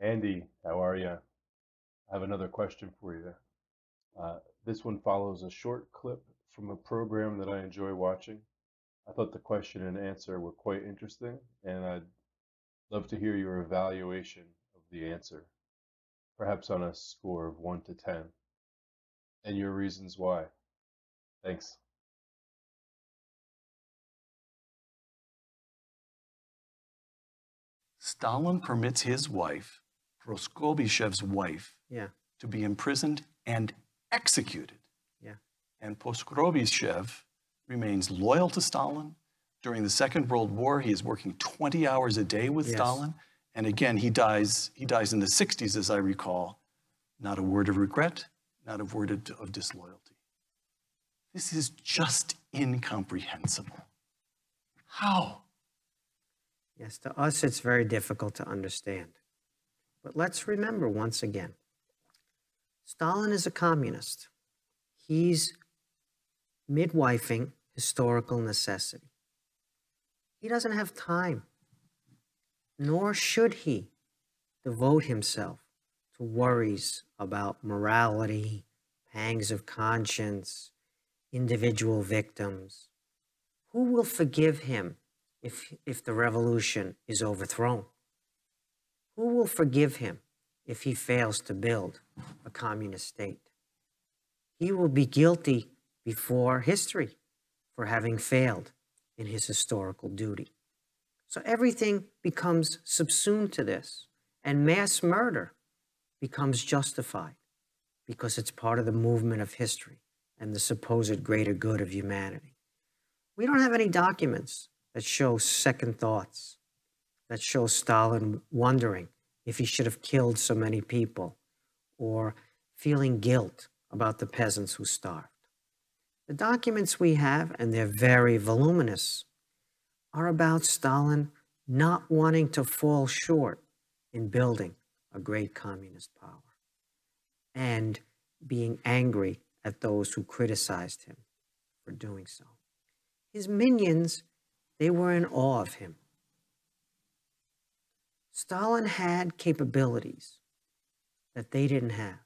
Andy, how are you? I have another question for you. Uh, this one follows a short clip from a program that I enjoy watching. I thought the question and answer were quite interesting, and I'd love to hear your evaluation of the answer, perhaps on a score of 1 to 10, and your reasons why. Thanks. Stalin permits his wife, Poskrebyshev's wife, Yeah. to be imprisoned and executed. Yeah. And Proskobiev remains loyal to Stalin. During the Second World War, he is working 20 hours a day with Yes. Stalin. And again, he dies, he dies in the 60s, as I recall. Not a word of regret, not a word of, of disloyalty. This is just incomprehensible. How? Yes, to us it's very difficult to understand. But let's remember once again Stalin is a communist. He's midwifing historical necessity. He doesn't have time, nor should he devote himself to worries about morality, pangs of conscience, individual victims. Who will forgive him if, if the revolution is overthrown? Who will forgive him if he fails to build a communist state? He will be guilty before history for having failed in his historical duty. So everything becomes subsumed to this, and mass murder becomes justified because it's part of the movement of history and the supposed greater good of humanity. We don't have any documents that show second thoughts, that show Stalin wondering if he should have killed so many people or feeling guilt about the peasants who starved. The documents we have, and they're very voluminous, are about Stalin not wanting to fall short in building a great communist power and being angry at those who criticized him for doing so. His minions, they were in awe of him. Stalin had capabilities that they didn't have.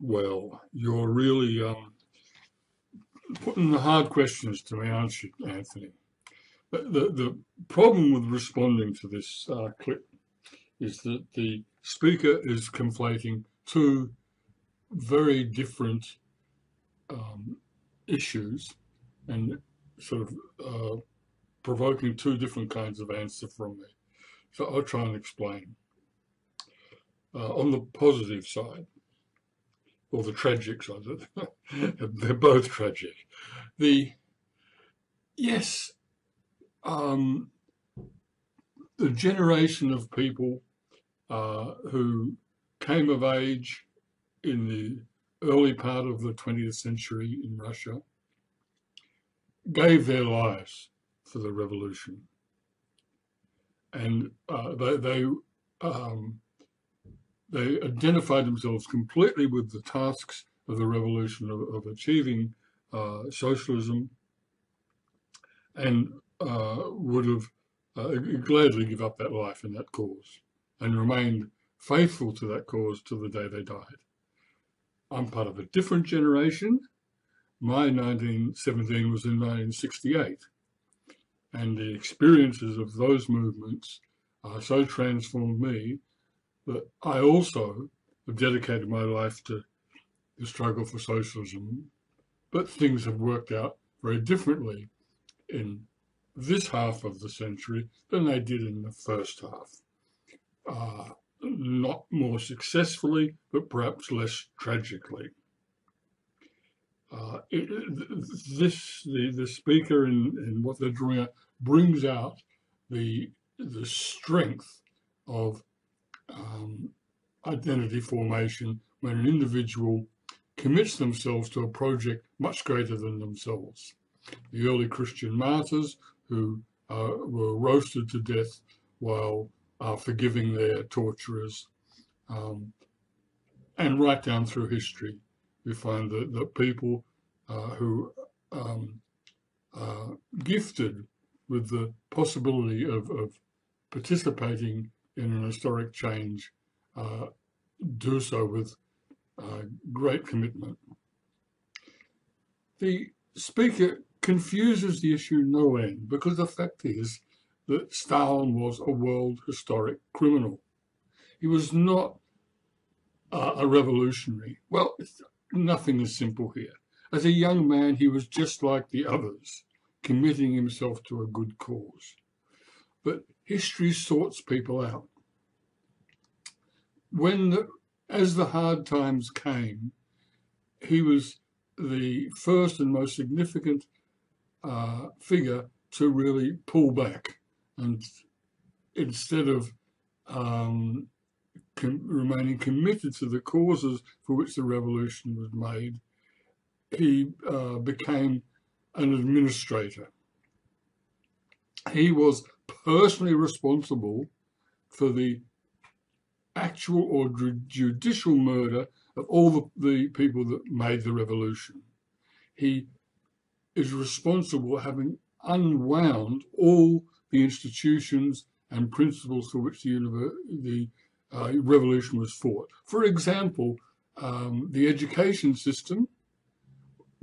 Well, you're really um, putting the hard questions to me, aren't you, Anthony? The, the, problem with responding to this uh, clip is that the speaker is conflating two very different um, issues and sort of uh, provoking two different kinds of answer from me. So I'll try and explain. Uh, on the positive side, or the tragic side, they're both tragic. The yes, um, the generation of people uh, who came of age in the early part of the 20th century in Russia gave their lives for the revolution. And uh, they, they, um, they identified themselves completely with the tasks of the revolution of, of achieving uh, socialism and uh, would have uh, gladly give up that life in that cause and remained faithful to that cause till the day they died. I'm part of a different generation. My 1917 was in 1968. And the experiences of those movements uh, so transformed me that I also have dedicated my life to the struggle for socialism. But things have worked out very differently in this half of the century than they did in the first half. Uh, not more successfully, but perhaps less tragically. Uh, it, this the the speaker and, and what they're drawing out brings out the the strength of um, identity formation when an individual commits themselves to a project much greater than themselves. The early Christian martyrs who uh, were roasted to death while uh, forgiving their torturers, um, and right down through history, we find that, that people uh, who um, are gifted with the possibility of, of participating in an historic change uh, do so with uh, great commitment. The speaker confuses the issue no end because the fact is that Stalin was a world historic criminal. He was not uh, a revolutionary. Well, nothing is simple here. As a young man, he was just like the others, committing himself to a good cause. But history sorts people out. When, the, as the hard times came, he was the first and most significant uh, figure to really pull back and instead of um, com remaining committed to the causes for which the revolution was made, he uh, became an administrator. He was personally responsible for the actual or judicial murder of all the, the people that made the revolution. He is responsible for having unwound all the institutions and principles for which the, the uh, revolution was fought. For example, um, the education system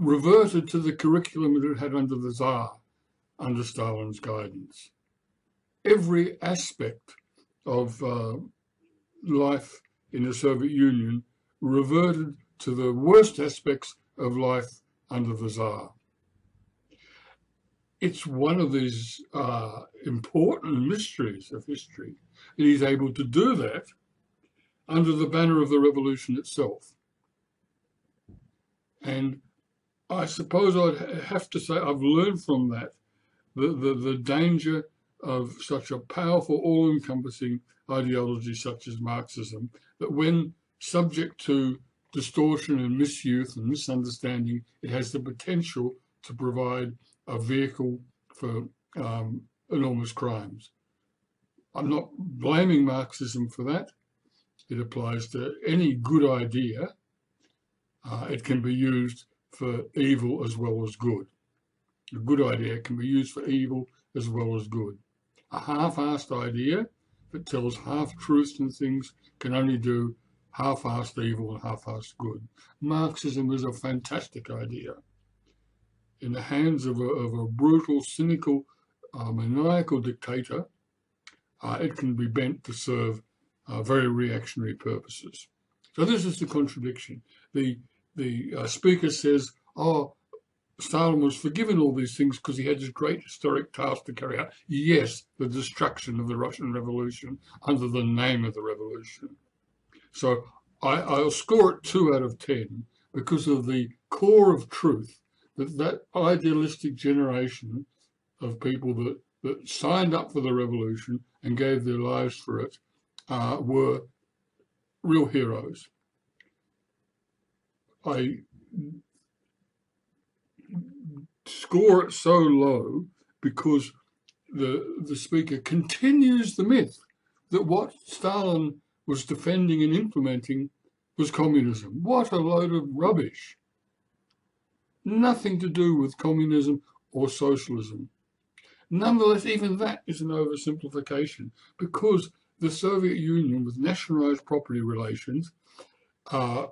reverted to the curriculum that it had under the Tsar, under Stalin's guidance. Every aspect of uh, life in the Soviet Union reverted to the worst aspects of life under the Tsar. It's one of these uh, important mysteries of history that he's able to do that under the banner of the revolution itself. And I suppose I'd have to say I've learned from that the, the, the danger of such a powerful, all-encompassing ideology such as Marxism, that when subject to distortion and misuse and misunderstanding, it has the potential to provide a vehicle for um, enormous crimes. I'm not blaming Marxism for that. It applies to any good idea. Uh, it can be used for evil as well as good. A good idea can be used for evil as well as good. A half-assed idea that tells half-truths and things can only do half-assed evil and half-assed good. Marxism is a fantastic idea. In the hands of a, of a brutal, cynical, uh, maniacal dictator, uh, it can be bent to serve uh, very reactionary purposes. So this is the contradiction. The, the uh, speaker says, oh, Stalin was forgiven all these things because he had this great historic task to carry out. Yes, the destruction of the Russian Revolution under the name of the revolution. So I, I'll score it two out of 10 because of the core of truth that that idealistic generation of people that, that signed up for the revolution and gave their lives for it uh, were real heroes. I score it so low because the, the speaker continues the myth that what Stalin was defending and implementing was communism. What a load of rubbish. Nothing to do with communism or socialism. Nonetheless, even that is an oversimplification because the Soviet Union, with nationalized property relations, uh,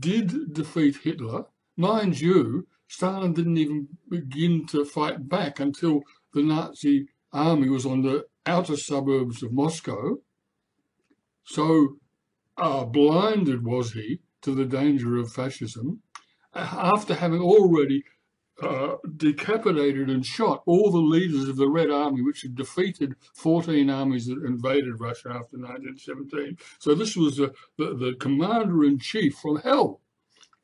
did defeat Hitler. Mind you, Stalin didn't even begin to fight back until the Nazi army was on the outer suburbs of Moscow. So uh, blinded was he to the danger of fascism after having already uh, decapitated and shot all the leaders of the Red Army, which had defeated 14 armies that invaded Russia after 1917. So this was the, the, the commander-in-chief from hell.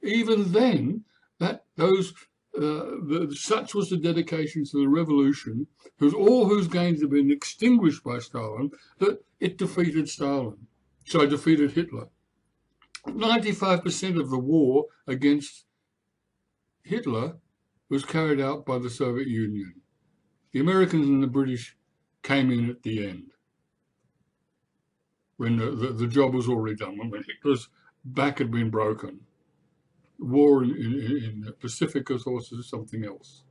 Even then, that those uh, the, such was the dedication to the revolution, whose all whose gains had been extinguished by Stalin, that it defeated Stalin. So it defeated Hitler. 95% of the war against Hitler was carried out by the Soviet Union. The Americans and the British came in at the end, when the, the, the job was already done, when Hitler's back had been broken. War in, in, in the Pacific, of course, is something else.